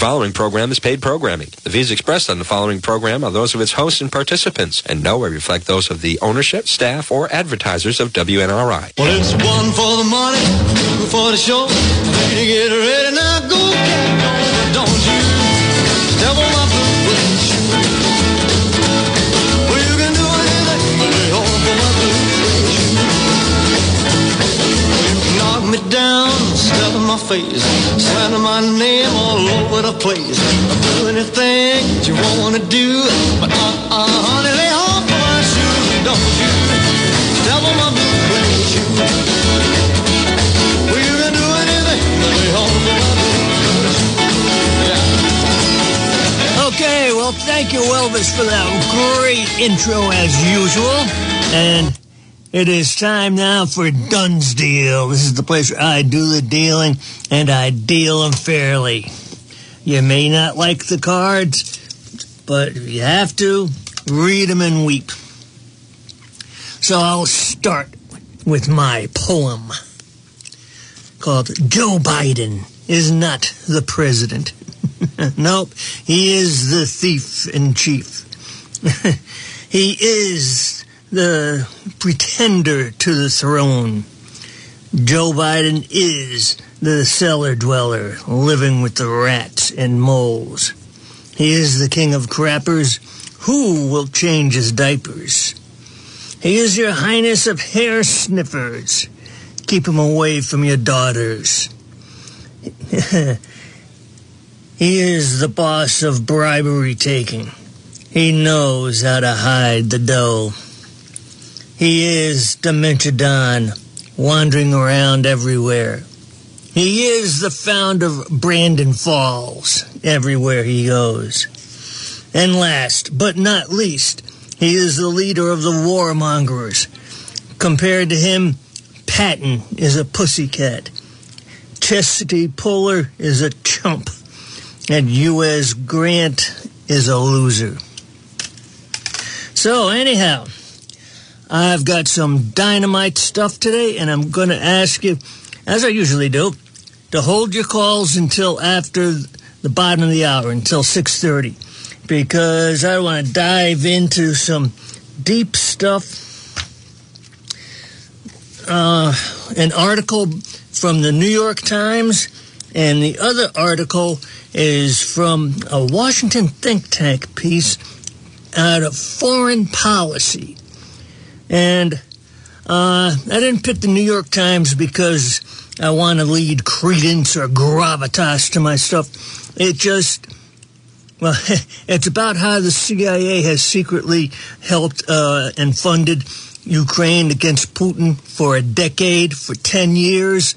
following program is paid programming. The views expressed on the following program are those of its hosts and participants, and nowhere reflect those of the ownership, staff, or advertisers of WNRI. Well, it's one for the money, two for the show. Get ready now, go don't, you face, my name all over the place. I'll do anything that you want to do, but uh, uh, honey, lay off my shoes, don't you you can do anything. Okay, well, thank you, Elvis, for that great intro as usual. And it is time now for Dunn's Deal. This is the place where I do the dealing and I deal them fairly. You may not like the cards, but if you have to, read them and weep. So I'll start with my poem called Joe Biden is not the president. nope, he is the thief in chief. he is the pretender to the throne. Joe Biden is the cellar dweller living with the rats and moles. He is the king of crappers. Who will change his diapers? He is your highness of hair sniffers. Keep him away from your daughters. he is the boss of bribery taking. He knows how to hide the dough. He is Dementia Don, wandering around everywhere. He is the founder of Brandon Falls, everywhere he goes. And last but not least, he is the leader of the warmongers. Compared to him, Patton is a pussycat. Chesty Puller is a chump. And U.S. Grant is a loser. So, anyhow, I've got some dynamite stuff today, and I'm going to ask you, as I usually do, to hold your calls until after the bottom of the hour, until 6.30, because I want to dive into some deep stuff. Uh, an article from the New York Times, and the other article is from a Washington think tank piece out of foreign policy. And uh, I didn't pick the New York Times because I want to lead credence or gravitas to my stuff. It just, well, it's about how the CIA has secretly helped uh, and funded Ukraine against Putin for a decade, for 10 years.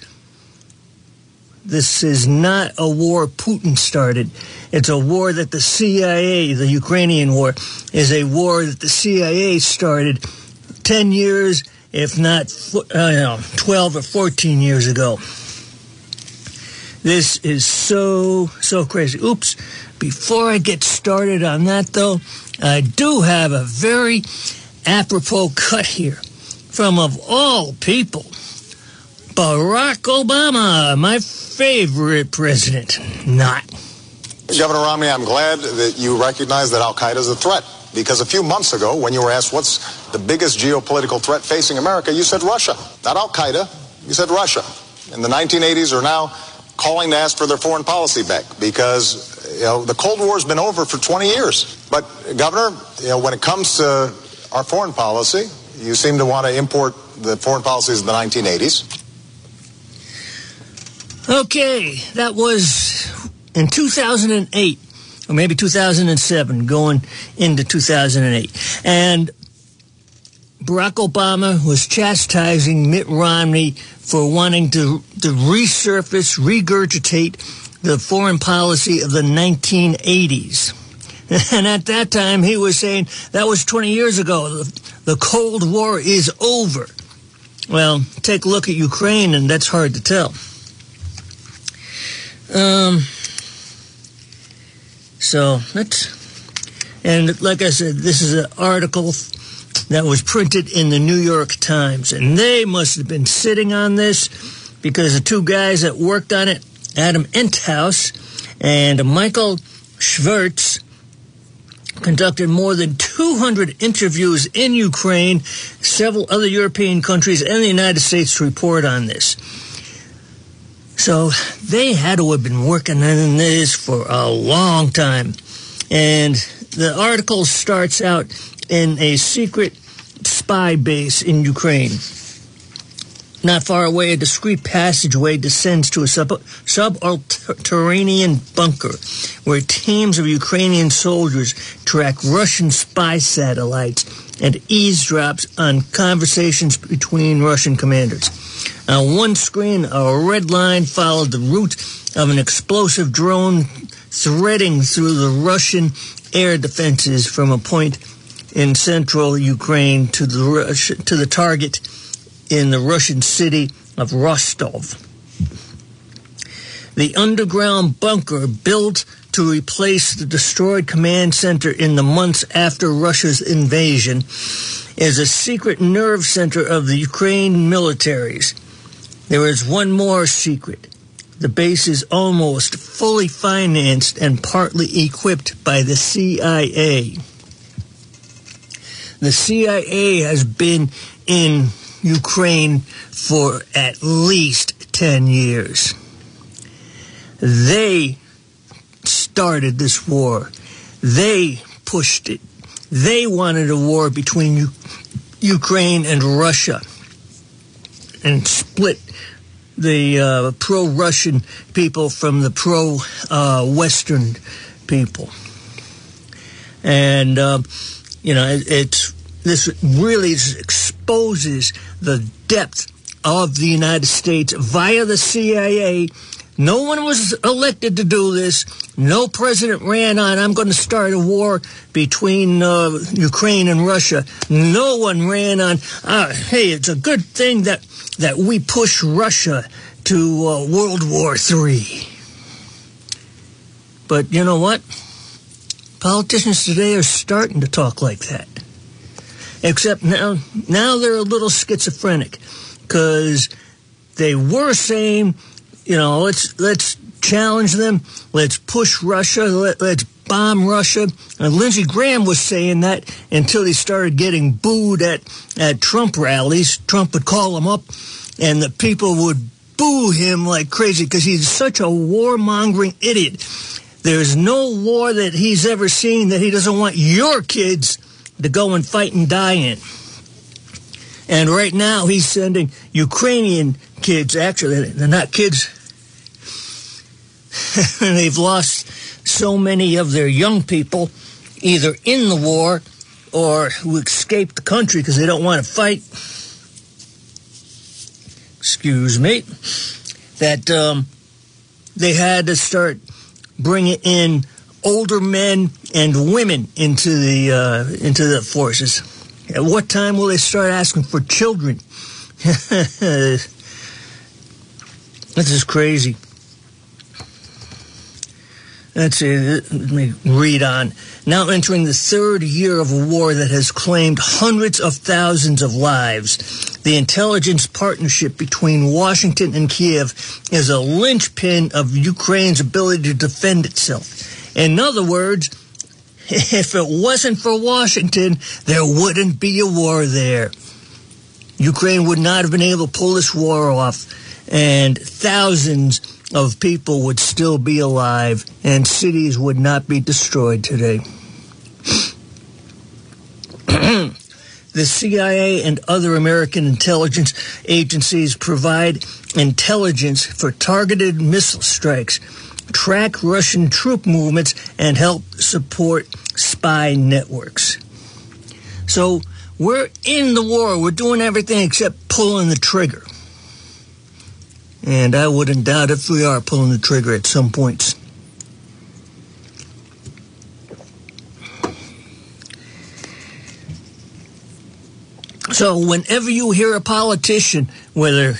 This is not a war Putin started. It's a war that the CIA, the Ukrainian war, is a war that the CIA started 10 years, if not uh, 12 or 14 years ago. This is so, so crazy. Oops. Before I get started on that, though, I do have a very apropos cut here from, of all people, Barack Obama, my favorite president. Not. Governor Romney, I'm glad that you recognize that Al Qaeda is a threat. Because a few months ago, when you were asked what's the biggest geopolitical threat facing America, you said Russia. Not Al Qaeda, you said Russia. In the 1980s are now calling to ask for their foreign policy back because you know the Cold War has been over for 20 years. But Governor, you know when it comes to our foreign policy, you seem to want to import the foreign policies of the 1980s. Okay, that was in 2008, or maybe 2007, going into 2008. And Barack Obama was chastising Mitt Romney for wanting to, to resurface, regurgitate the foreign policy of the 1980s. And at that time, he was saying that was 20 years ago. The, the Cold War is over. Well, take a look at Ukraine, and that's hard to tell. Um, so let's, and like I said, this is an article that was printed in the New York Times, and they must have been sitting on this because the two guys that worked on it, Adam Entous And Michael Schwartz, conducted more than 200 interviews in Ukraine, several other European countries, and the United States to report on this. So they had to have been working on this for a long time. And the article starts out in a secret spy base in Ukraine. Not far away, a discreet passageway descends to a sub- subterranean bunker where teams of Ukrainian soldiers track Russian spy satellites and eavesdrops on conversations between Russian commanders. On one screen, a red line followed the route of an explosive drone threading through the Russian air defenses from a point in central Ukraine to the to the target in the Russian city of Rostov. The underground bunker built to replace the destroyed command center in the months after Russia's invasion is a secret nerve center of the Ukraine militaries. There is one more secret. The base is almost fully financed and partly equipped by the CIA. The CIA has been in Ukraine for at least 10 years. They started this war. They pushed it. They wanted a war between U- Ukraine and Russia and split the uh, pro Russian people from the pro uh, Western people. And, uh, you know, it, it's this really exposes the depth of the United States via the CIA. No one was elected to do this. No president ran on, I'm going to start a war between uh, Ukraine and Russia. No one ran on, uh, hey, it's a good thing that, that we push Russia to uh, World War III. But you know what? Politicians today are starting to talk like that. Except now, now they're a little schizophrenic because they were saying, you know, let's let's challenge them, let's push Russia, let, let's bomb Russia. And Lindsey Graham was saying that until he started getting booed at at Trump rallies. Trump would call him up, and the people would boo him like crazy because he's such a warmongering idiot. There's no war that he's ever seen that he doesn't want your kids to go and fight and die in. And right now he's sending Ukrainian kids, actually, they're not kids. They've lost so many of their young people either in the war or who escaped the country because they don't want to fight. Excuse me. That um, they had to start bringing in older men and women into the uh, into the forces. At what time will they start asking for children? this is crazy. Let's see, let me read on. Now entering the third year of a war that has claimed hundreds of thousands of lives, the intelligence partnership between Washington and Kiev is a linchpin of Ukraine's ability to defend itself. In other words, if it wasn't for Washington, there wouldn't be a war there. Ukraine would not have been able to pull this war off, and thousands of people would still be alive, and cities would not be destroyed today. the CIA and other American intelligence agencies provide intelligence for targeted missile strikes, track Russian troop movements, and help support spy networks. So we're in the war. We're doing everything except pulling the trigger. And I wouldn't doubt if we are pulling the trigger at some points. So whenever you hear a politician, whether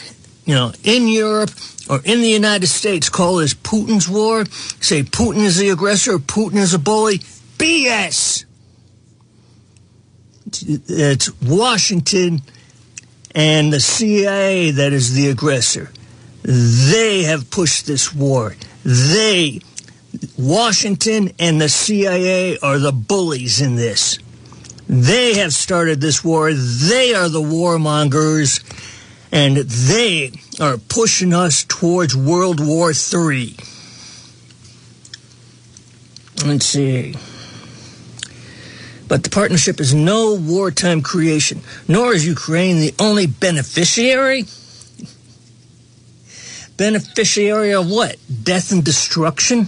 you know in Europe or in the United States, call this Putin's war, say Putin is the aggressor, Putin is a bully, BS. It's Washington and the CIA that is the aggressor. They have pushed this war. They Washington and the CIA are the bullies in this. They have started this war. They are the warmongers, and they are pushing us towards World War III. Let's see. But the partnership is no wartime creation, nor is Ukraine the only beneficiary. Beneficiary of what? Death and destruction?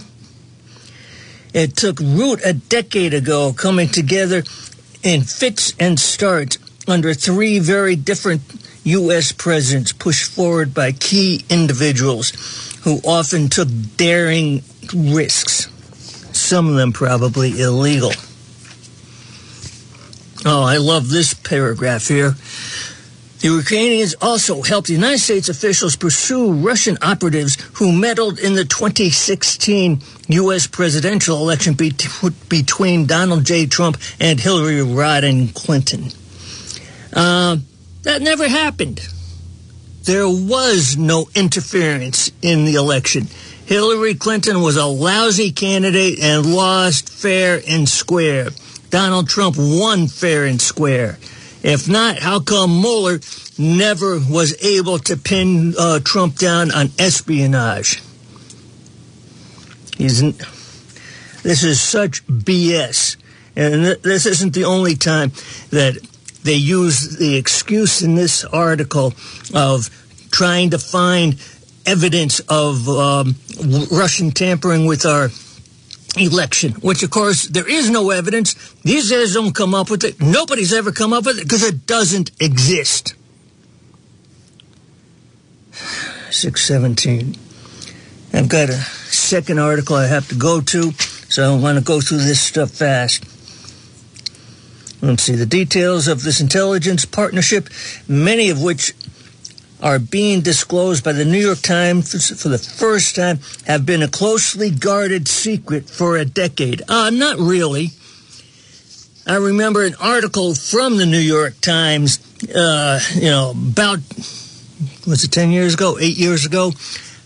It took root a decade ago, coming together in fits and starts under three very different U.S. presidents pushed forward by key individuals who often took daring risks, some of them probably illegal. Oh, I love this paragraph here. The Ukrainians also helped United States officials pursue Russian operatives who meddled in the 2016 U.S. presidential election be- between Donald J. Trump and Hillary Rodham Clinton. Uh, that never happened. There was no interference in the election. Hillary Clinton was a lousy candidate and lost fair and square. Donald Trump won fair and square. If not, how come Mueller never was able to pin uh, Trump down on espionage? He's, this is such BS. And th- this isn't the only time that they use the excuse in this article of trying to find evidence of um, Russian tampering with our election, which of course there is no evidence. These guys don't come up with it. Nobody's ever come up with it because it doesn't exist. 617. I've got a second article I have to go to, so I want to go through this stuff fast. Let's see the details of this intelligence partnership, many of which are being disclosed by the New York Times for the first time have been a closely guarded secret for a decade. Uh, not really. I remember an article from the New York Times, uh, you know, about, was it 10 years ago, eight years ago,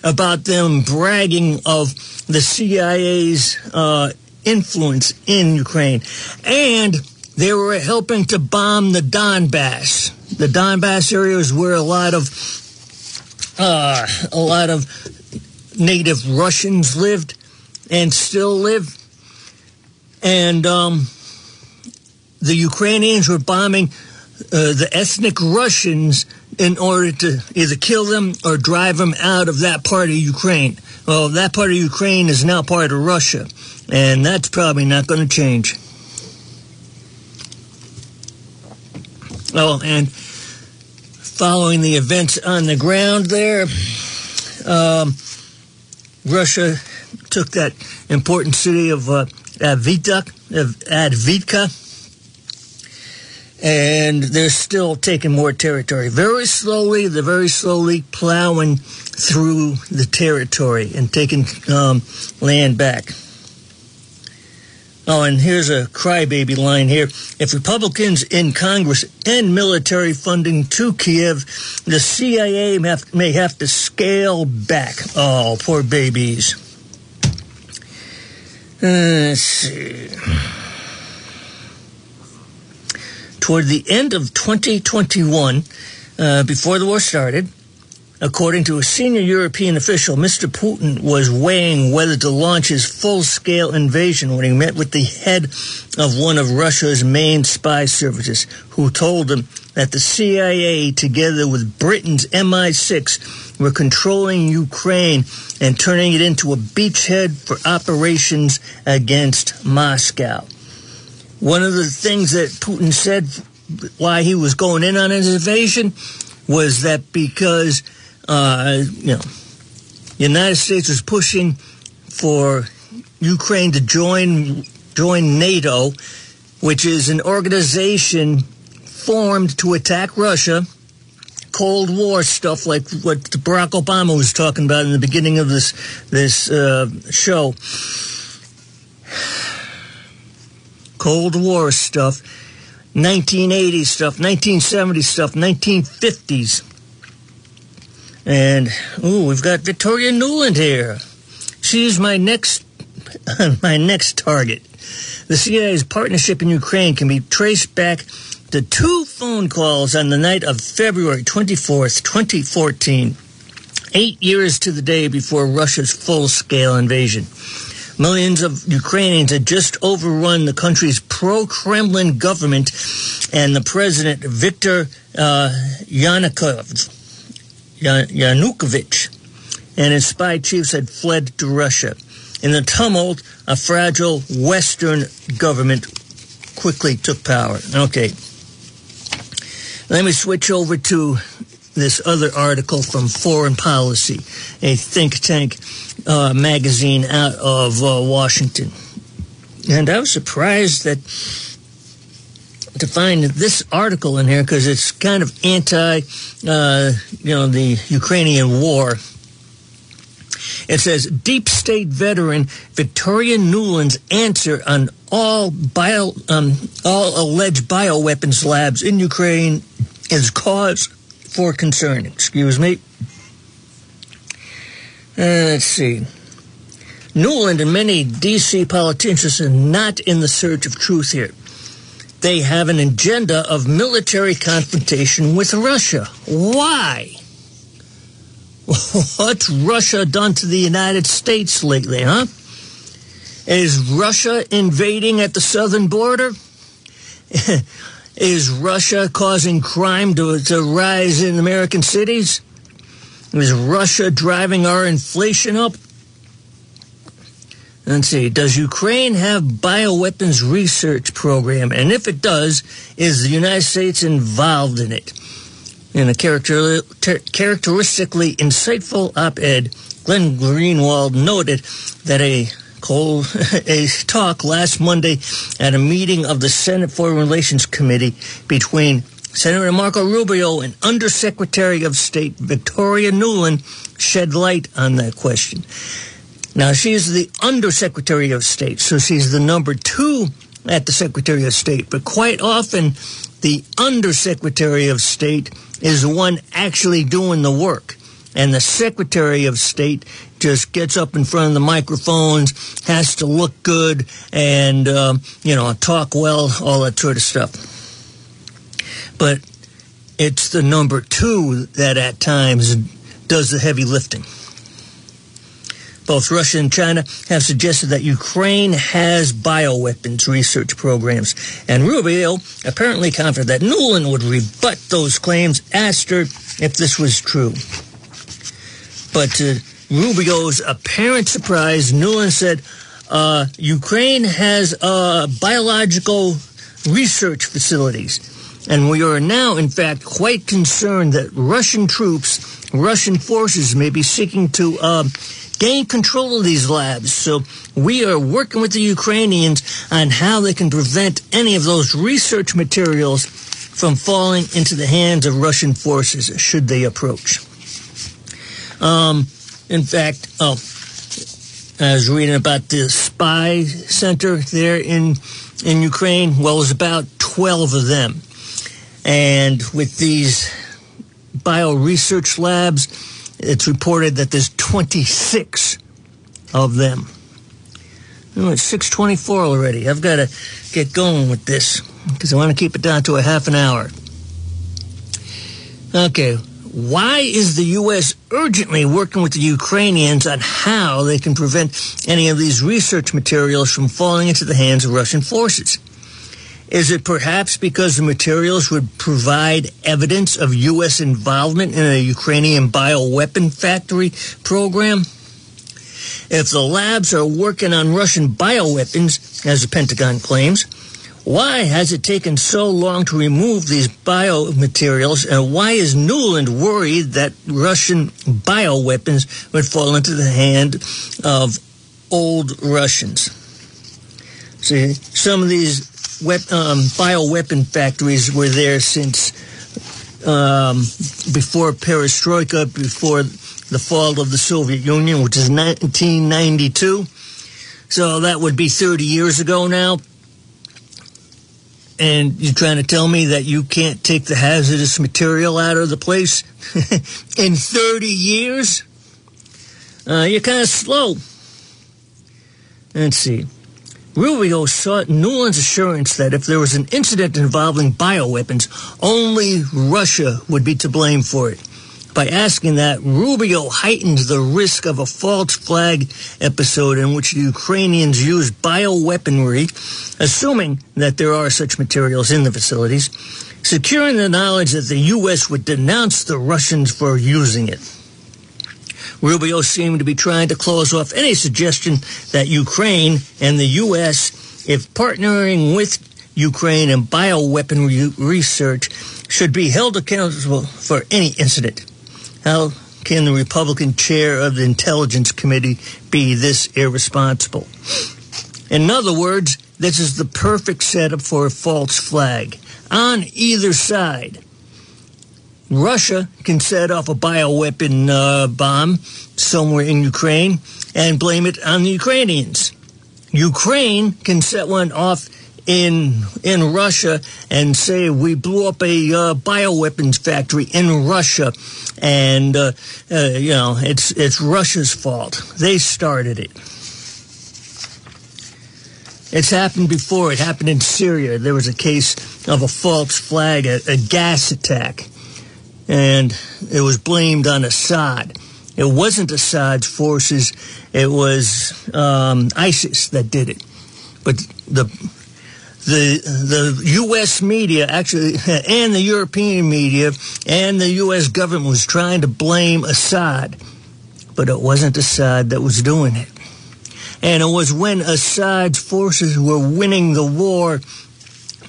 about them bragging of the CIA's uh, influence in Ukraine. And they were helping to bomb the Donbass. The Donbass area is where a lot of uh, a lot of native Russians lived and still live, and um, the Ukrainians were bombing uh, the ethnic Russians in order to either kill them or drive them out of that part of Ukraine. Well, that part of Ukraine is now part of Russia, and that's probably not going to change. Oh, and following the events on the ground there, um, Russia took that important city of uh, Advitak, Advitka, and they're still taking more territory. Very slowly, they're very slowly plowing through the territory and taking um, land back. Oh, and here's a crybaby line here. If Republicans in Congress end military funding to Kiev, the CIA may have to scale back. Oh, poor babies. Let's see. Toward the end of 2021, uh, before the war started, According to a senior European official, Mr. Putin was weighing whether to launch his full scale invasion when he met with the head of one of Russia's main spy services, who told him that the CIA, together with Britain's MI6, were controlling Ukraine and turning it into a beachhead for operations against Moscow. One of the things that Putin said why he was going in on his invasion was that because uh, you know, the United States was pushing for Ukraine to join join NATO, which is an organization formed to attack Russia. Cold War stuff, like what Barack Obama was talking about in the beginning of this this uh, show. Cold War stuff, 1980s stuff, 1970s stuff, 1950s and, oh, we've got Victoria Nuland here. She's my next my next target. The CIA's partnership in Ukraine can be traced back to two phone calls on the night of February 24th, 2014, eight years to the day before Russia's full scale invasion. Millions of Ukrainians had just overrun the country's pro Kremlin government and the president, Viktor uh, Yanukovych, Yanukovych, and his spy chiefs had fled to Russia. In the tumult, a fragile Western government quickly took power. Okay. Let me switch over to this other article from Foreign Policy, a think tank uh, magazine out of uh, Washington. And I was surprised that to find this article in here because it's kind of anti, uh, you know, the Ukrainian war. It says deep state veteran Victoria Nuland's answer on all bio, um, all alleged bioweapons labs in Ukraine is cause for concern. Excuse me. Uh, let's see. Nuland and many D.C. politicians are not in the search of truth here. They have an agenda of military confrontation with Russia. Why? What's Russia done to the United States lately, huh? Is Russia invading at the southern border? Is Russia causing crime to, to rise in American cities? Is Russia driving our inflation up? Let's see. Does Ukraine have bioweapons research program? And if it does, is the United States involved in it? In a character, ter- characteristically insightful op-ed, Glenn Greenwald noted that a a talk last Monday at a meeting of the Senate Foreign Relations Committee between Senator Marco Rubio and Undersecretary of State Victoria Nuland shed light on that question. Now, she's the Undersecretary of State, so she's the number two at the Secretary of State. But quite often, the Undersecretary of State is the one actually doing the work. And the Secretary of State just gets up in front of the microphones, has to look good, and, um, you know, talk well, all that sort of stuff but it's the number two that at times does the heavy lifting. Both Russia and China have suggested that Ukraine has bioweapons research programs, and Rubio apparently confident that Nuland would rebut those claims, asked her if this was true. But to Rubio's apparent surprise, Nuland said, uh, Ukraine has uh, biological research facilities and we are now, in fact, quite concerned that Russian troops, Russian forces may be seeking to uh, gain control of these labs. So we are working with the Ukrainians on how they can prevent any of those research materials from falling into the hands of Russian forces should they approach. Um, in fact, oh, I was reading about the spy center there in in Ukraine. Well, there's about twelve of them. And with these bio research labs, it's reported that there's 26 of them. Oh, it's 624 already. I've got to get going with this because I want to keep it down to a half an hour. Okay. Why is the U.S. urgently working with the Ukrainians on how they can prevent any of these research materials from falling into the hands of Russian forces? Is it perhaps because the materials would provide evidence of U.S. involvement in a Ukrainian bioweapon factory program? If the labs are working on Russian bioweapons, as the Pentagon claims, why has it taken so long to remove these biomaterials, and why is Nuland worried that Russian bioweapons would fall into the hand of old Russians? See, some of these wep- um, bioweapon factories were there since um, before perestroika, before the fall of the Soviet Union, which is 1992. So that would be 30 years ago now. And you're trying to tell me that you can't take the hazardous material out of the place in 30 years? Uh, you're kind of slow. let's see. Rubio sought Nuland's assurance that if there was an incident involving bioweapons, only Russia would be to blame for it. By asking that, Rubio heightened the risk of a false flag episode in which the Ukrainians used bioweaponry, assuming that there are such materials in the facilities, securing the knowledge that the U.S. would denounce the Russians for using it. Rubio seemed to be trying to close off any suggestion that Ukraine and the U.S., if partnering with Ukraine in bioweapon re- research, should be held accountable for any incident. How can the Republican chair of the Intelligence Committee be this irresponsible? In other words, this is the perfect setup for a false flag. On either side, Russia can set off a bioweapon uh, bomb somewhere in Ukraine and blame it on the Ukrainians. Ukraine can set one off in in Russia and say we blew up a uh, bioweapons factory in Russia, and uh, uh, you know it's it's Russia's fault. They started it. It's happened before. It happened in Syria. There was a case of a false flag, a, a gas attack and it was blamed on Assad. It wasn't Assad's forces; it was um, ISIS that did it. But the the the U.S. media actually, and the European media, and the U.S. government was trying to blame Assad, but it wasn't Assad that was doing it. And it was when Assad's forces were winning the war,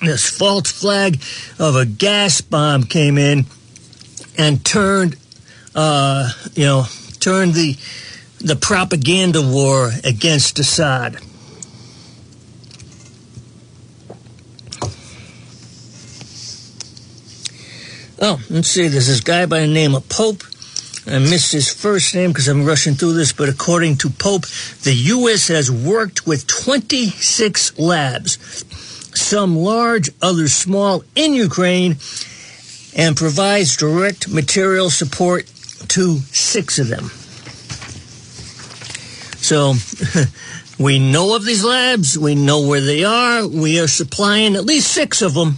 this false flag of a gas bomb came in and turned, uh, you know, turned the the propaganda war against Assad. Oh, let's see. There's this guy by the name of Pope. I missed his first name because I'm rushing through this, but according to Pope, the U.S. has worked with 26 labs, some large, others small, in Ukraine, and provides direct material support to six of them. So we know of these labs, we know where they are, we are supplying at least six of them.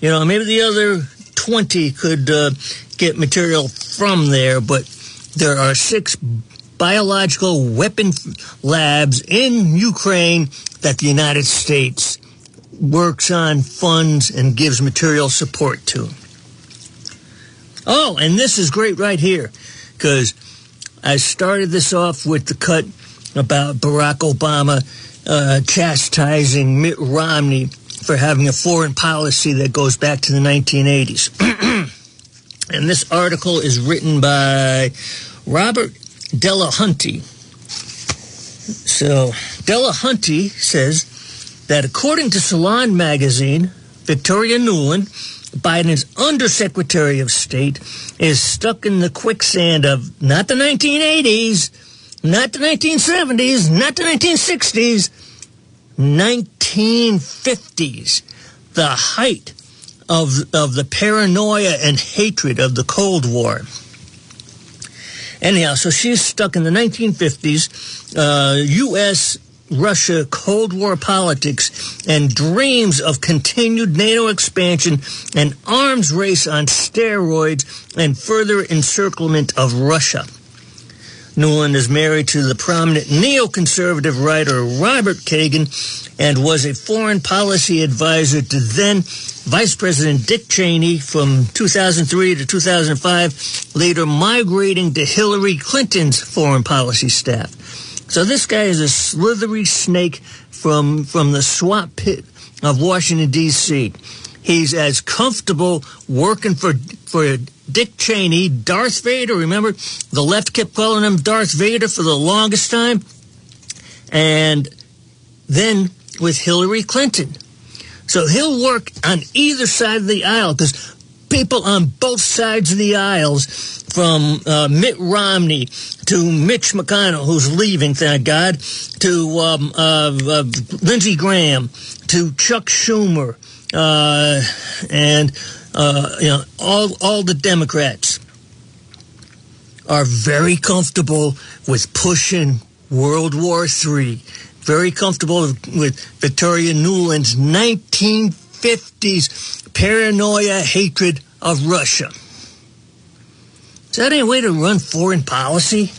You know, maybe the other 20 could uh, get material from there, but there are six biological weapon labs in Ukraine that the United States works on, funds, and gives material support to. Oh, and this is great right here because I started this off with the cut about Barack Obama uh, chastising Mitt Romney for having a foreign policy that goes back to the 1980s. and this article is written by Robert Delahunty. So, Delahunty says that according to Salon magazine, Victoria Nuland, Biden's Undersecretary of State, is stuck in the quicksand of not the 1980s, not the 1970s, not the 1960s, 1950s, the height of, of the paranoia and hatred of the Cold War. Anyhow, so she's stuck in the 1950s, uh, U.S. Russia Cold War politics and dreams of continued NATO expansion and arms race on steroids and further encirclement of Russia. Nuland is married to the prominent neoconservative writer Robert Kagan and was a foreign policy advisor to then Vice President Dick Cheney from 2003 to 2005, later migrating to Hillary Clinton's foreign policy staff. So this guy is a slithery snake from from the swamp pit of Washington D.C. He's as comfortable working for for Dick Cheney, Darth Vader. Remember, the left kept calling him Darth Vader for the longest time, and then with Hillary Clinton. So he'll work on either side of the aisle because people on both sides of the aisles, from uh, Mitt Romney to Mitch McConnell, who's leaving, thank God, to um, uh, uh Lindsey Graham, to Chuck Schumer, uh, and uh, you know all all the Democrats are very comfortable with pushing World War III very comfortable with Victoria Nuland's 19 50s paranoia hatred of Russia. Is that any way to run foreign policy?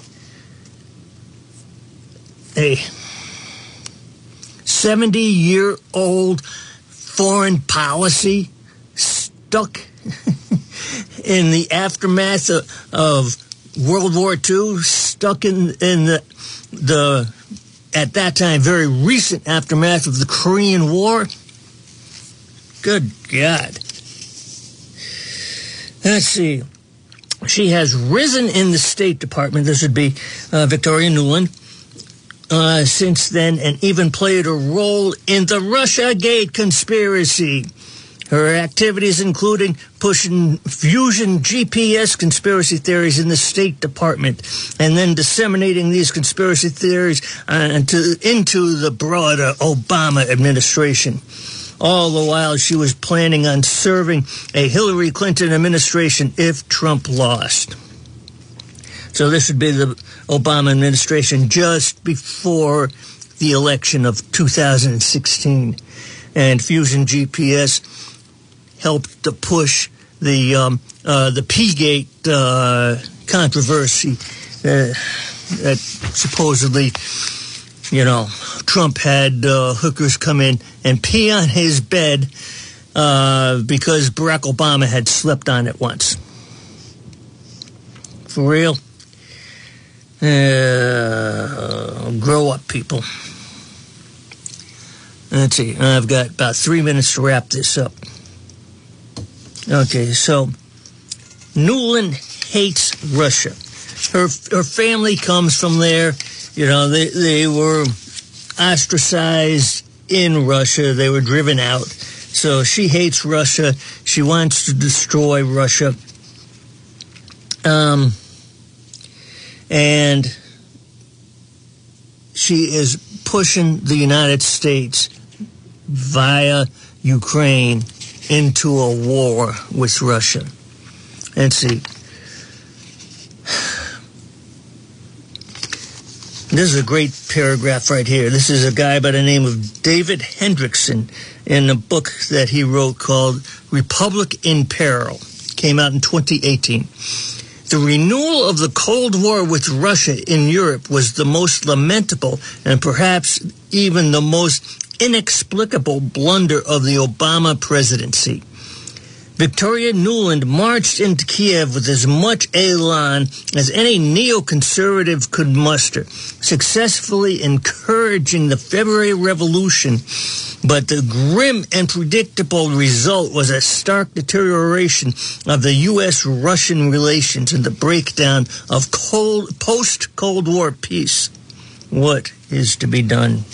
A 70 year old foreign policy stuck in the aftermath of, of, World War II, stuck in, in the, the, at that time, very recent aftermath of the Korean War. Good God. Let's see. She has risen in the State Department. This would be uh, Victoria Nuland. Uh, since then, and even played a role in the Russia Gate conspiracy. Her activities including pushing fusion GPS conspiracy theories in the State Department and then disseminating these conspiracy theories uh, into, into the broader Obama administration. All the while, she was planning on serving a Hillary Clinton administration if Trump lost. So this would be the Obama administration just before the election of 2016. And Fusion GPS helped to push the um, uh, the P-gate uh, controversy uh, that supposedly, you know, Trump had uh, hookers come in and pee on his bed uh, because Barack Obama had slept on it once. For real? Uh, grow up, people. Let's see. I've got about three minutes to wrap this up. Okay, so Nuland hates Russia. Her her family comes from there. You know, they they were ostracized in Russia. They were driven out. So she hates Russia. She wants to destroy Russia. Um, and she is pushing the United States via Ukraine into a war with Russia. Let's see. This is a great paragraph right here. This is a guy by the name of David Hendrickson in a book that he wrote called Republic in Peril. Came out in 2018. The renewal of the Cold War with Russia in Europe was the most lamentable and perhaps even the most inexplicable blunder of the Obama presidency. Victoria Nuland marched into Kiev with as much elan as any neoconservative could muster, successfully encouraging the February Revolution. But the grim and predictable result was a stark deterioration of the U.S. Russian relations and the breakdown of post Cold War peace. What is to be done?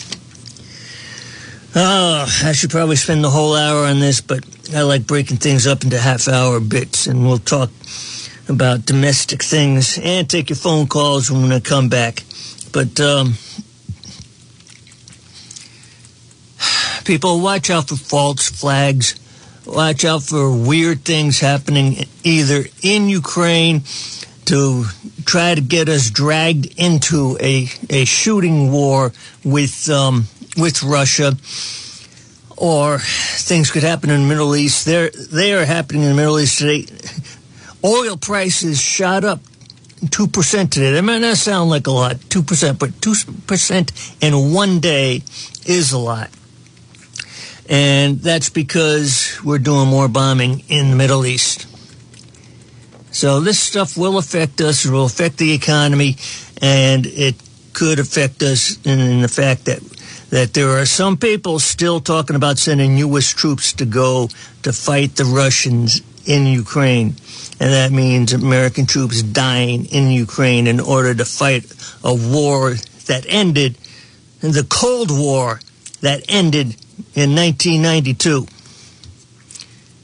Oh, I should probably spend the whole hour on this, but I like breaking things up into half hour bits, and we'll talk about domestic things and take your phone calls when I come back. But, um, people, watch out for false flags. Watch out for weird things happening either in Ukraine to try to get us dragged into a, a shooting war with, um, with Russia, or things could happen in the Middle East. They're, they are happening in the Middle East today. Oil prices shot up 2% today. That might not sound like a lot, 2%, but 2% in one day is a lot. And that's because we're doing more bombing in the Middle East. So this stuff will affect us, it will affect the economy, and it could affect us in, in the fact that that there are some people still talking about sending U.S. troops to go to fight the Russians in Ukraine. And that means American troops dying in Ukraine in order to fight a war that ended, in the Cold War that ended in 1992.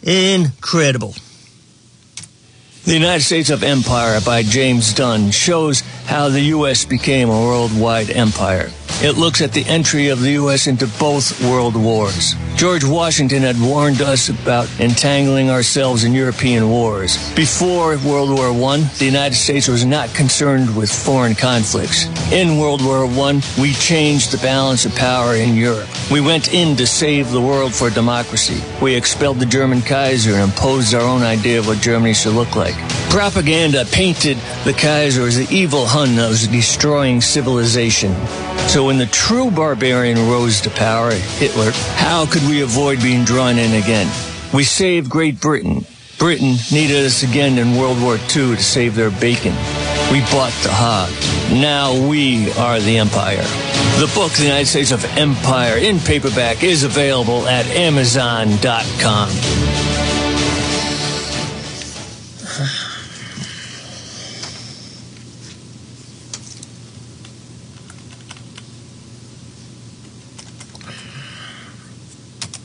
Incredible. The United States of Empire by James Dunn shows how the U.S. became a worldwide empire. It looks at the entry of the U.S. into both world wars. George Washington had warned us about entangling ourselves in European wars. Before World War I, the United States was not concerned with foreign conflicts. In World War I, we changed the balance of power in Europe. We went in to save the world for democracy. We expelled the German Kaiser and imposed our own idea of what Germany should look like. Propaganda painted the Kaiser as the evil Hun was destroying civilization. So when the true barbarian rose to power, Hitler, how could we avoid being drawn in again? We saved Great Britain. Britain needed us again in World War II to save their bacon. We bought the hog. Now we are the empire. The book, The United States of Empire, in paperback, is available at Amazon.com.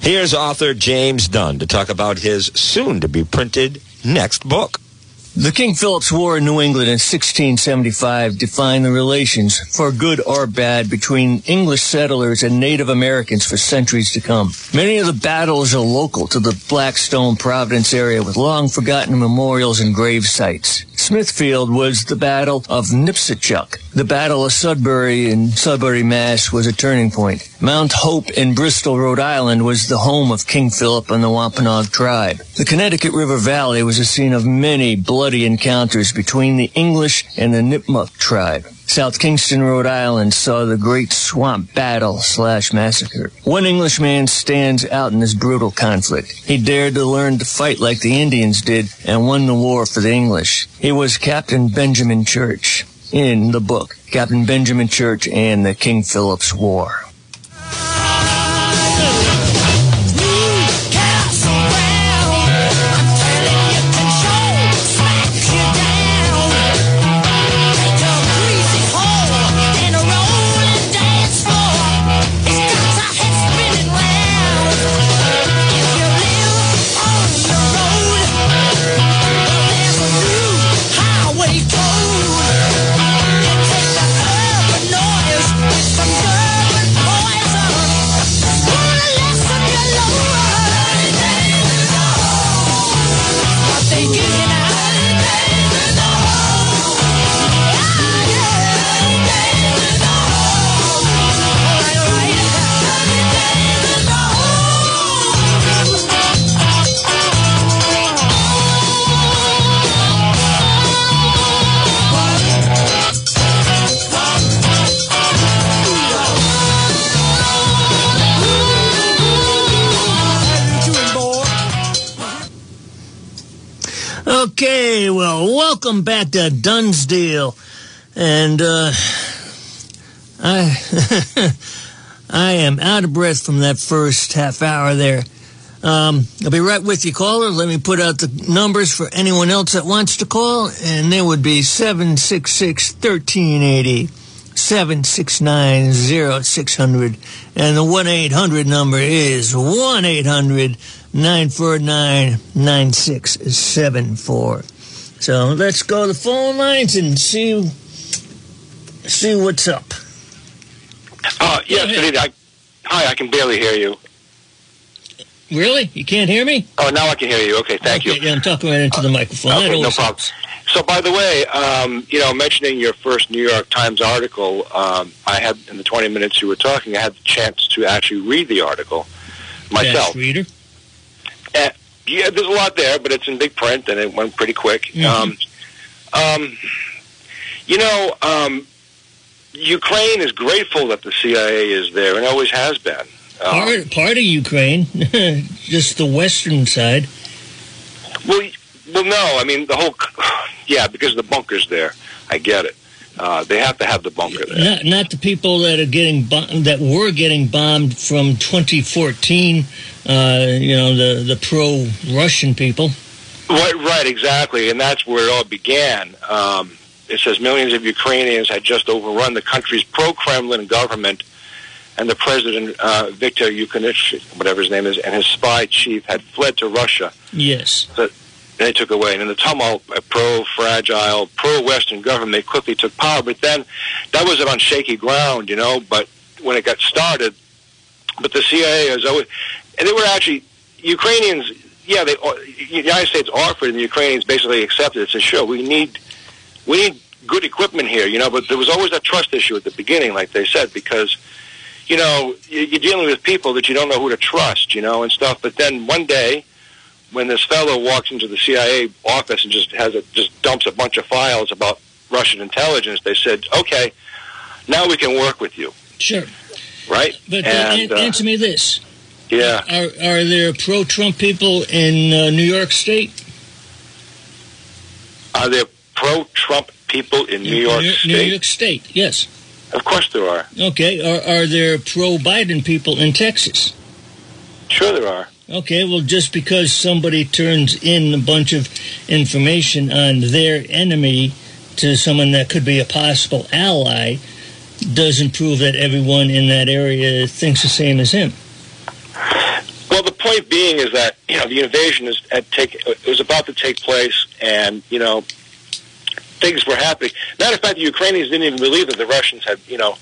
Here's author James Dunn to talk about his soon to be printed next book. The King Philip's War in New England in 1675 defined the relations, for good or bad, between English settlers and Native Americans for centuries to come. Many of the battles are local to the Blackstone Providence area with long forgotten memorials and grave sites. Smithfield was the Battle of Nipsachuck. The Battle of Sudbury in Sudbury, Mass. was a turning point. Mount Hope in Bristol, Rhode Island was the home of King Philip and the Wampanoag tribe. The Connecticut River Valley was a scene of many bloody encounters between the English and the Nipmuc tribe. South Kingstown, Rhode Island saw the Great Swamp Battle slash Massacre. One Englishman stands out in this brutal conflict. He dared to learn to fight like the Indians did and won the war for the English. He was Captain Benjamin Church in the book, Captain Benjamin Church and the King Philip's War. Okay, welcome back to Dunn's Deal. And uh, I I am out of breath from that first half hour there. Um, I'll be right with you, caller. Let me put out the numbers for anyone else that wants to call, and they would be 766 1380, 769 0600, and the 1 800 number is 1 800 949 9674. So let's go to the phone lines and see see what's up. Uh, yes. I, hi, I can barely hear you. Really? You can't hear me? Oh, now I can hear you. Okay, thank okay, you. Yeah, I'm talking right into the microphone. Okay, no problem. So, by the way, um, you know, mentioning your first New York Times article, um, I had in the 20 minutes you were talking, I had the chance to actually read the article myself. Fast reader. Uh, yeah, there's a lot there, but it's in big print and it went pretty quick. Mhm. Um, um, you know, um, Ukraine is grateful that the CIA is there and always has been. Um, Part, part of Ukraine, just the western side. Well, well, no. I mean, the whole, yeah, because the bunker's there. I get it. Uh, they have to have the bunker there. Not, not the people that are getting bom- that were getting bombed from 2014. Uh, you know the the pro Russian people. Right, right, exactly, and that's where it all began. Um, it says millions of Ukrainians had just overrun the country's pro-Kremlin government, and the president, uh, Viktor Yanukovych, whatever his name is, and his spy chief had fled to Russia. Yes. They took away, and in the tumult, a pro-fragile, pro-Western government they quickly took power. But then, that was on shaky ground, you know. But when it got started, but the CIA has always, and they were actually Ukrainians. Yeah, they uh, the United States offered, and the Ukrainians basically accepted it. Said, "Sure, we need we need good equipment here," you know. But there was always that trust issue at the beginning, like they said, because you know you're dealing with people that you don't know who to trust, you know, and stuff. But then one day, when this fellow walks into the CIA office and just has a just dumps a bunch of files about Russian intelligence, they said, "Okay, now we can work with you." Sure. Right? But and an- uh, answer me this: yeah, Are are there pro-Trump people in uh, New York State? are there pro-Trump people in New York New, State? New York State, yes. Of course there are. Okay. Are are there pro-Biden people in Texas? Sure there are. Okay, well, just because somebody turns in a bunch of information on their enemy to someone that could be a possible ally doesn't prove that everyone in that area thinks the same as him. Well, the point being is that you know the invasion is at take it was about to take place, and you know things were happening. Matter of fact, the Ukrainians didn't even believe that the Russians had you know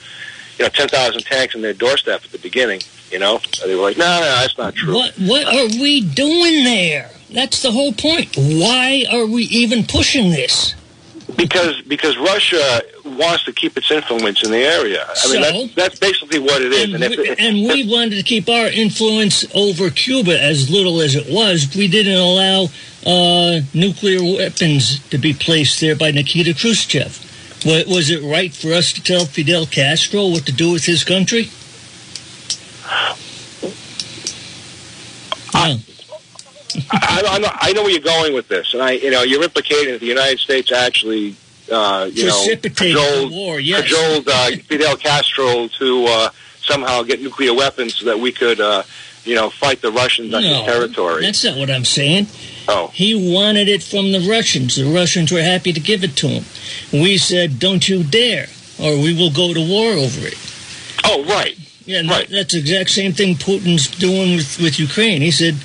you know ten thousand tanks in their doorstep at the beginning. You know, they were like, no, no, that's not true. What what are we doing there? That's the whole point. Why are we even pushing this? Because because Russia wants to keep its influence in the area. I So? mean, that's, that's basically what it is. And, And, if, we, if, and we wanted to keep our influence over Cuba as little as it was. We didn't allow uh, nuclear weapons to be placed there by Nikita Khrushchev. Was it right for us to tell Fidel Castro what to do with his country? No. I, I, know, I know where you're going with this, and I, you know, you're implicating that the United States actually, uh, you know, cajoled, war, yes. cajoled uh, Fidel Castro to uh, somehow get nuclear weapons so that we could, uh, you know, fight the Russians on his territory. That's not what I'm saying. Oh, He wanted it from the Russians. The Russians were happy to give it to him. We said, don't you dare, or we will go to war over it. oh, right. Yeah, Right. that's the exact same thing Putin's doing with, with Ukraine. He said,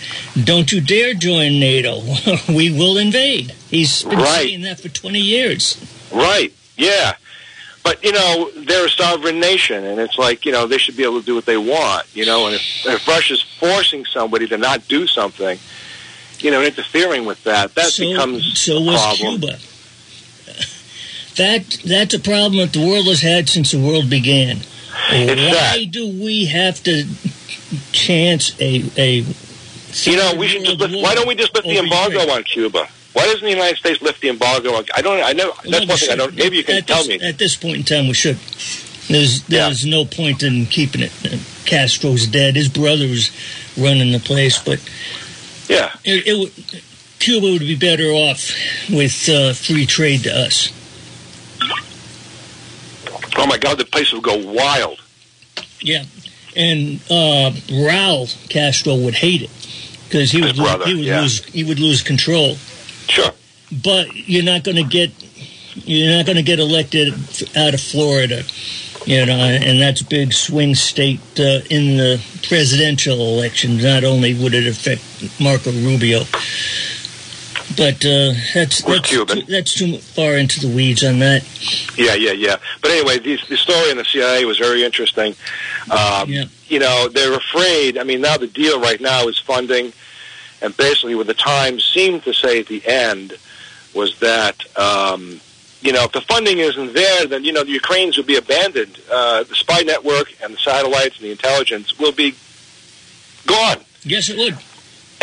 don't you dare join NATO. we will invade. He's been Right. saying that for 20 years. Right. Yeah. But you know they're a sovereign nation, and it's like you know they should be able to do what they want. You know, and if, if Russia's forcing somebody to not do something, you know, interfering with that, that so, becomes so a was problem. Cuba. That That's a problem that the world has had since the world began. Why do we have to chance a a You know, we should just lift, why don't we just lift the embargo Ukraine? on Cuba? Why doesn't the United States lift the embargo? on I don't. I know that's Well, one thing I don't. Maybe you can tell me. At this point in time, we should. There's Yeah. there's no point in keeping it. Castro's dead. His brother's running the place, but Yeah. it, it Cuba would be better off with uh, free trade to us. Oh my God, the place would go wild. Yeah, and uh, Raul Castro would hate it because he would brother, he would yeah. lose he would lose control. Sure. But you're not going to get you're not going to get elected out of Florida, you know, and that's a big swing state uh, in the presidential election. Not only would it affect Marco Rubio, but uh, that's that's Cuban? too, that's too far into the weeds on that. Yeah, yeah, yeah. But anyway, the, the story in the CIA was very interesting. Um, Yeah. You know, they're afraid. I mean, now the deal right now is funding, and basically what the Times seemed to say at the end was that, um, you know, if the funding isn't there, then, you know, the Ukrainians will be abandoned. Uh, the spy network and the satellites and the intelligence will be gone. Yes, it would.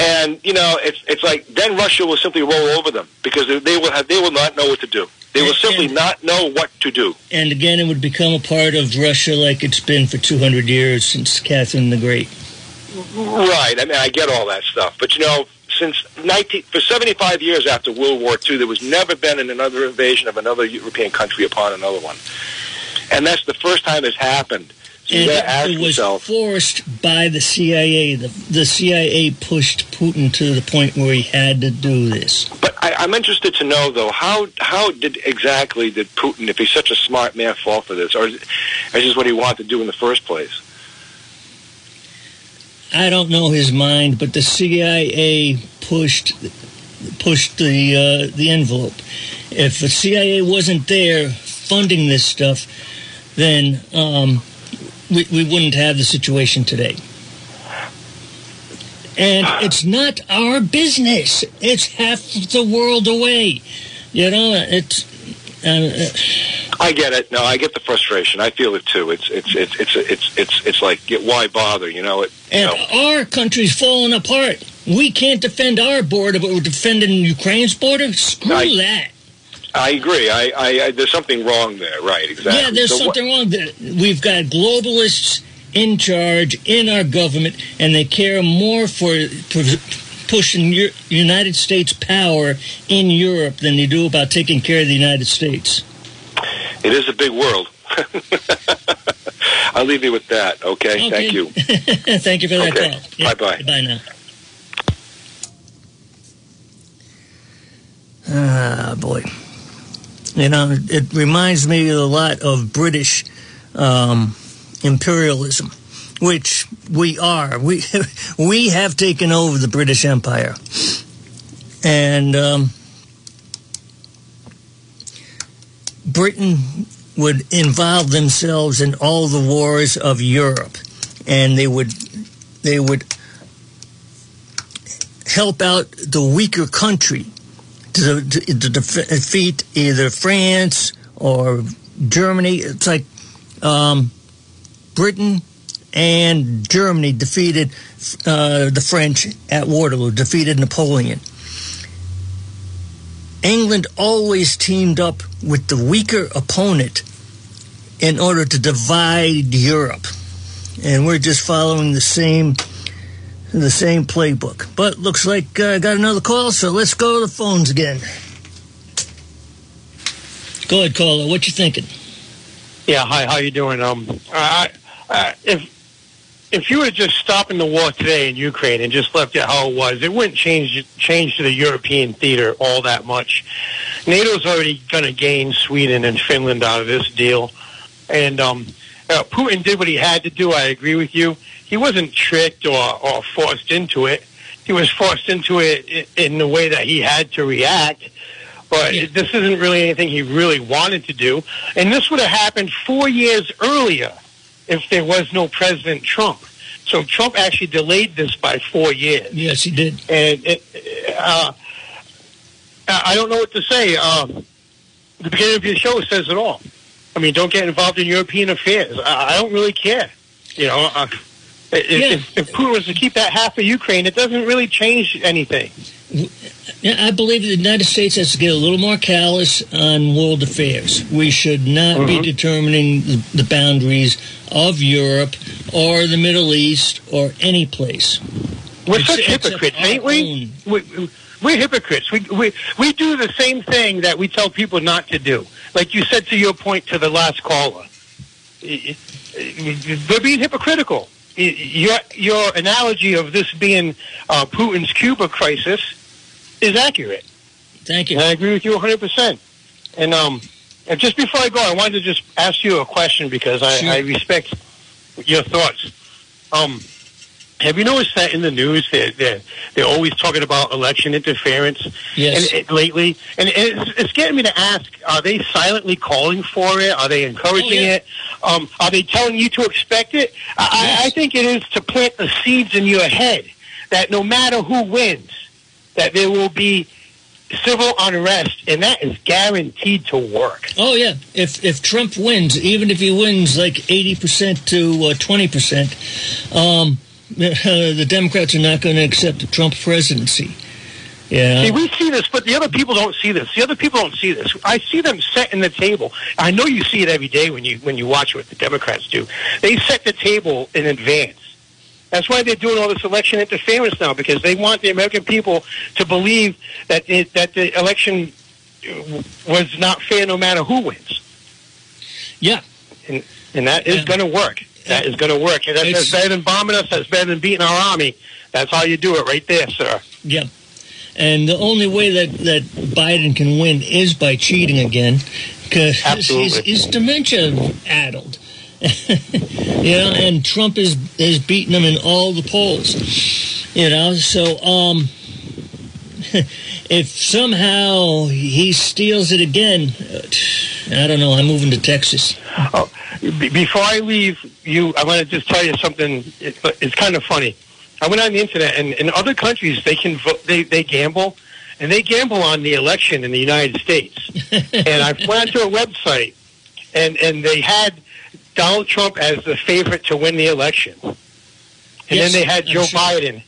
And you know, it's it's like then Russia will simply roll over them because they, they will have they will not know what to do. They will simply and- not know what to do. And again, it would become a part of Russia like it's been for 200 years since Catherine the Great. Right. I mean, I get all that stuff, but you know, since 19 for 75 years after World War II, there was never been another invasion of another European country upon another one, and that's the first time it's happened. So you And got ask it was yourself. forced by the CIA. The, the CIA pushed Putin to the point where he had to do this. But I, I'm interested to know, though, how how did exactly did Putin, if he's such a smart man, fall for this, or is, is this what he wanted to do in the first place? I don't know his mind, but the CIA pushed pushed the uh, the envelope. If the CIA wasn't there funding this stuff, then um, we, we wouldn't have the situation today. And it's not our business. It's half the world away. You know, it's. Uh, I get it. No, I get the frustration. I feel it too. It's it's it's it's it's it's, it's like why bother? You know it. You and know. our country's falling apart. We can't defend our border, but we're defending Ukraine's border. Screw I- that. I agree. I, I, I there's something wrong there. Right. Exactly. Yeah, there's So what- something wrong there. We've got globalists in charge in our government, and they care more for, for pushing United States power in Europe than they do about taking care of the United States. It is a big world. I'll leave you with that. Okay. Okay. Thank you. Thank you for that Okay. call. Bye-bye. Bye now. Ah, boy. You know, it reminds me a lot of British um, imperialism, which we are. We we have taken over the British Empire, and um, Britain would involve themselves in all the wars of Europe, and they would they would help out the weaker country to, to, to defeat either France or Germany. It's like um, Britain and Germany defeated uh, the French at Waterloo, defeated Napoleon. England always teamed up with the weaker opponent in order to divide Europe. And we're just following the same the same playbook. But looks like uh, I got another call, so let's go to the phones again. Go ahead, caller. What you thinking? Yeah, hi. How you doing? Um, I, I, if if you were just stopping the war today in Ukraine and just left it how it was, it wouldn't change change to the European theater all that much. NATO's already going to gain Sweden and Finland out of this deal, and um, uh, Putin did what he had to do. I agree with you. He wasn't tricked or, or forced into it. He was forced into it in the way that he had to react. But Yeah. this isn't really anything he really wanted to do. And this would have happened four years earlier if there was no President Trump. So Trump actually delayed this by four years. Yes, he did. And it, uh, I don't know what to say. Um, the beginning of your show says it all. I mean, don't get involved in European affairs. I, I don't really care. You know, uh, if, Yeah. if, if Putin was to keep that half of Ukraine, it doesn't really change anything. I believe the United States has to get a little more callous on world affairs. We should not be mm-hmm. determining the, boundaries of Europe or the Middle East or any place. We're such hypocrites, ain't we? we? we- We're hypocrites. We, we we do the same thing that we tell people not to do. Like you said to your point to the last caller, they're being hypocritical. Your your analogy of this being uh, Putin's Cuba crisis is accurate. Thank you. And I agree with you 100%. And um, and just before I go, I wanted to just ask you a question because I, Sure. I respect your thoughts. Um, have you noticed that in the news they're, they're, they're always talking about election interference Yes. and, and lately? And it's, it's getting me to ask, are they silently calling for it? Are they encouraging Oh, yeah. it? Um, are they telling you to expect it? I, I- Yes. I think it is to plant the seeds in your head that no matter who wins, that there will be civil unrest, and that is guaranteed to work. Oh yeah, if if Trump wins, even if he wins like eighty percent to uh, twenty percent, um, the Democrats are not going to accept the Trump presidency. Yeah, See, we see this, but the other people don't see this. The other people don't see this. I see them setting the table. I know you see it every day when you when you watch what the Democrats do. They set the table in advance. That's why they're doing all this election interference now because they want the American people to believe that it, that the election was not fair no matter who wins. yeah, and, and that is Yeah. going to work. That is going to work. And that's, better than bombing us. That's better than beating our army. That's how you do it, right there, sir. yeah. And the only way that that Biden can win is by cheating again, because he's, dementia addled. you know, and Trump is is beating him in all the polls. You know, so um, if somehow he steals it again, uh, I don't know. I'm moving to Texas. Oh, be- before I leave you, I want to just tell you something. It, it's kind of funny. I went on the internet, and in other countries, they can vote, they they gamble, and they gamble on the election in the United States. and I went onto a website, and and they had Donald Trump as the favorite to win the election, and Yes, then they had I'm Joe sure. Biden.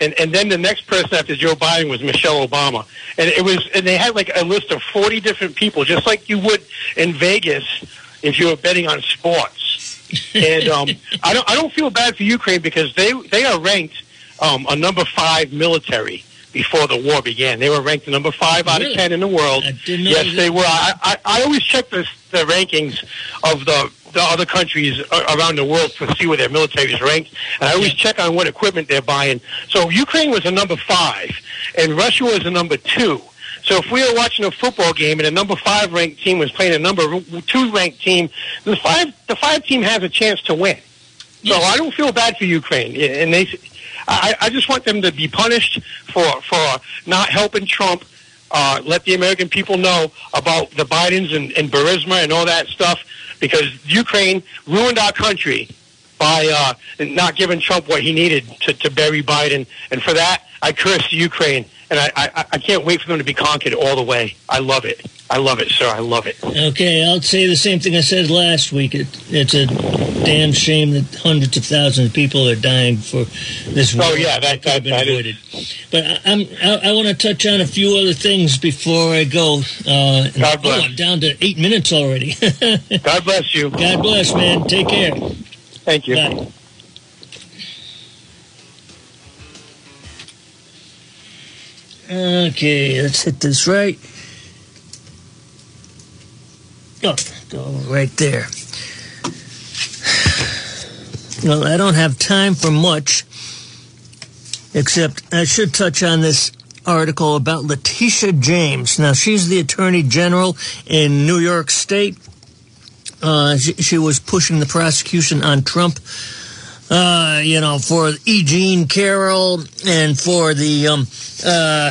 And, and then the next person after Joe Biden was Michelle Obama, and it was and they had like a list of forty different people, just like you would in Vegas if you were betting on sports. And um, I don't I don't feel bad for Ukraine because they they are ranked um, a number five military before the war began. They were ranked number five out Really? of ten in the world. I didn't know yes, they were. I, I, I always check the the rankings of the the other countries around the world to see where their military is ranked, and I always check on what equipment they're buying. So Ukraine was a number five, and Russia was a number two. So if we were watching a football game and a number five ranked team was playing a number two ranked team, the five the five team has a chance to win. So I don't feel bad for Ukraine, and they. I, I just want them to be punished for for not helping Trump. Uh, let the American people know about the Bidens and, and Burisma and all that stuff, because Ukraine ruined our country by uh, not giving Trump what he needed to, to bury Biden, and for that I curse Ukraine, and I, I, I can't wait for them to be conquered all the way. I love it. I love it, sir. I love it. Okay, I'll say the same thing I said last week. It, it's a damn shame that hundreds of thousands of people are dying for this war. Oh, yeah, that- that- been that is- avoided. But I, I'm, I, I want to touch on a few other things before I go. Uh, God oh, bless. I'm down to eight minutes already. God bless you. God bless, man. Take care. Thank you. Bye. Okay, let's hit this right. Oh, go right there. Well, I don't have time for much, except I should touch on this article about Letitia James. Now, she's the Attorney General in New York State. Uh, she, she was pushing the prosecution on Trump, uh, you know, for E. Jean Carroll and for the, um, uh,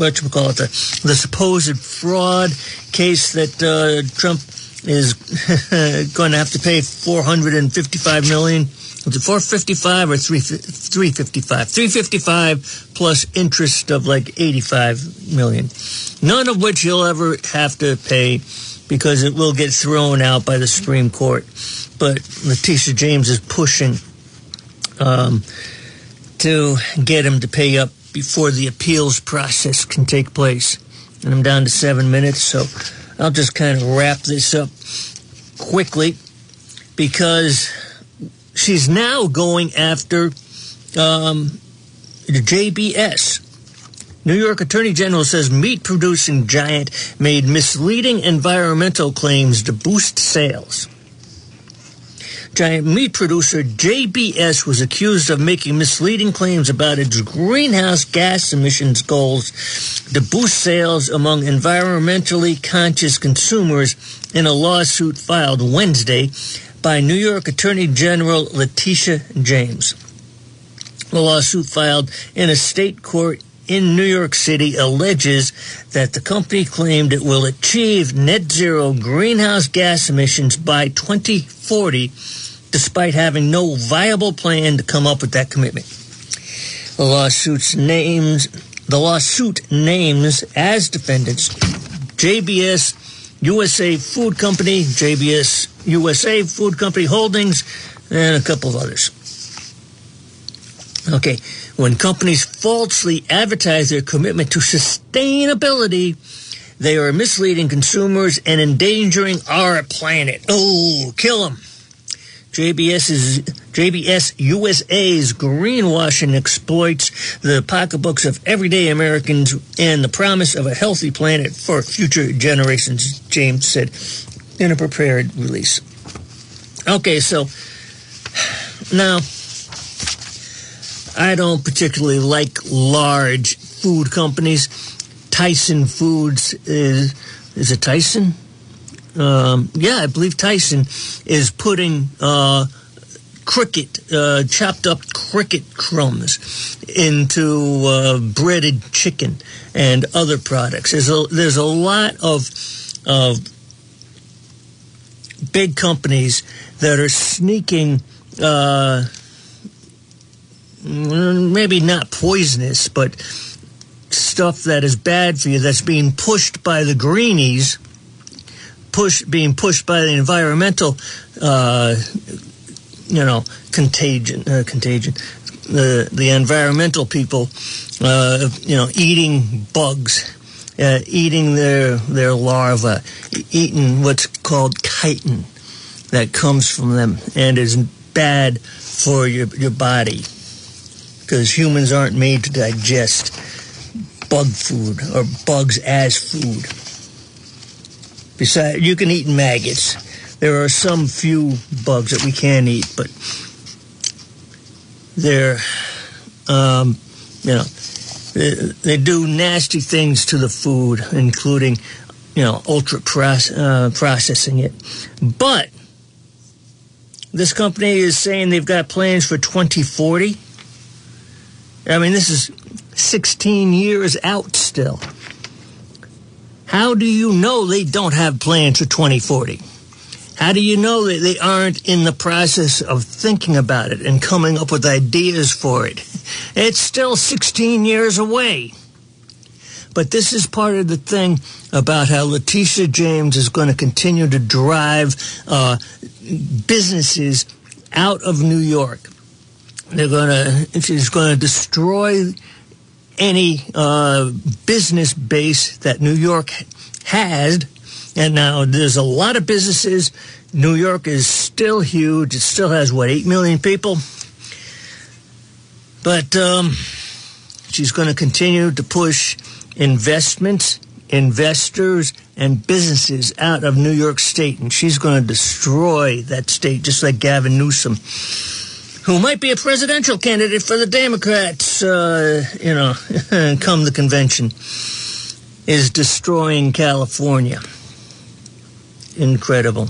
what you call it, the, the supposed fraud case that uh, Trump is going to have to pay 455 million. Was it 455 or 3, 355? 355 plus interest of like 85 million. None of which he'll ever have to pay because it will get thrown out by the Supreme Court. But Letitia James is pushing um, to get him to pay up before the appeals process can take place. And I'm down to seven minutes, so I'll just kind of wrap this up quickly because she's now going after um, the JBS. New York Attorney General says meat producing giant made misleading environmental claims to boost sales. Giant meat producer JBS was accused of making misleading claims about its greenhouse gas emissions goals to boost sales among environmentally conscious consumers in a lawsuit filed Wednesday by New York Attorney General Letitia James. The lawsuit filed in a state court in New York City alleges that the company claimed it will achieve net zero greenhouse gas emissions by 2040 despite having no viable plan to come up with that commitment. The lawsuit's names the lawsuit names as defendants JBS USA Food Company, JBS USA Food Company Holdings, and a couple of others. Okay, when companies falsely advertise their commitment to sustainability, they are misleading consumers and endangering our planet. Oh, kill them. JBS's JBS USA's greenwashing exploits the pocketbooks of everyday Americans and the promise of a healthy planet for future generations, James said in a prepared release. Okay, so now I don't particularly like large food companies. Tyson Foods is is it Tyson? Um, yeah, I believe Tyson is putting uh, cricket, uh, chopped up cricket crumbs into uh, breaded chicken and other products. There's a there's a lot of of big companies that are sneaking, uh, maybe not poisonous, but stuff that is bad for you that's being pushed by the greenies, push being pushed by the environmental, uh, you know, contagion, uh, contagion, the the environmental people, uh, you know, eating bugs, uh, eating their their larvae, eating what's called chitin that comes from them and is bad for your your body because humans aren't made to digest bug food or bugs as food. Besides, you can eat maggots. There are some few bugs that we can eat, but they're, um, you know, they, they, do nasty things to the food, including, you know, ultra proce- uh, processing it. But this company is saying they've got plans for 2040. I mean, this is 16 years out still. How do you know they don't have plans for 2040? How do you know that they aren't in the process of thinking about it and coming up with ideas for it? It's still 16 years away. But this is part of the thing about how Letitia James is going to continue to drive uh, businesses out of New York. They're going to, she's going to destroy any uh, business base that New York had. And now there's a lot of businesses. New York is still huge. It still has, what, 8 million people? But um, she's going to continue to push investments, investors, and businesses out of New York State. And she's going to destroy that state just like Gavin Newsom who might be a presidential candidate for the Democrats, uh, you know, come the convention, is destroying California. Incredible.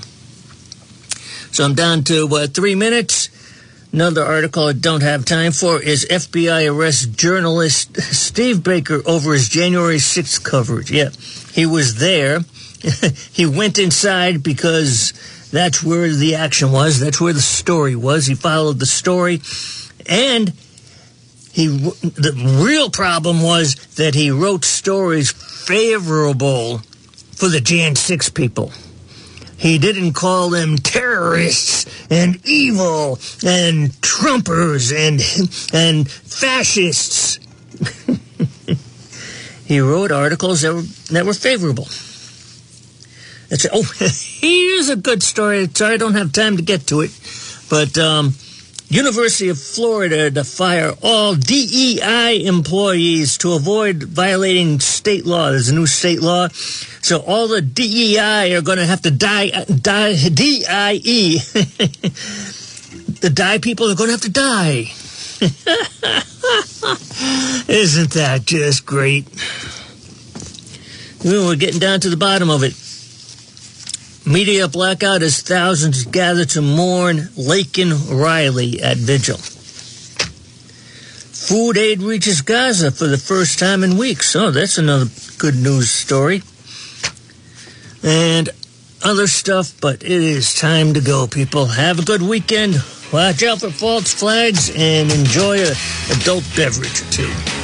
So I'm down to uh, three minutes. Another article I don't have time for is FBI arrests journalist Steve Baker over his January 6th coverage. Yeah, he was there. he went inside because that's where the action was. That's where the story was. He followed the story. And he, the real problem was that he wrote stories favorable for the Jan 6 people. He didn't call them terrorists and evil and Trumpers and, and fascists. he wrote articles that were, that were favorable say, oh, here's a good story. Sorry, I don't have time to get to it. But um, University of Florida to fire all DEI employees to avoid violating state law. There's a new state law. So all the DEI are going to have to die, die, D-I-E. the die people are going to have to die. Isn't that just great? we're getting down to the bottom of it. Media blackout as thousands gather to mourn Laken Riley at vigil. Food aid reaches Gaza for the first time in weeks. Oh, that's another good news story. And other stuff, but it is time to go, people. Have a good weekend. Watch out for false flags and enjoy a adult beverage or two.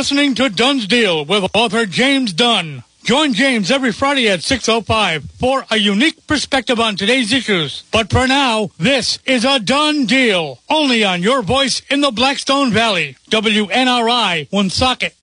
Listening to Dunn's Deal with author James Dunn. Join James every Friday at 6.05 for a unique perspective on today's issues. But for now, this is a done deal. Only on your voice in the Blackstone Valley. WNRI, Woonsocket.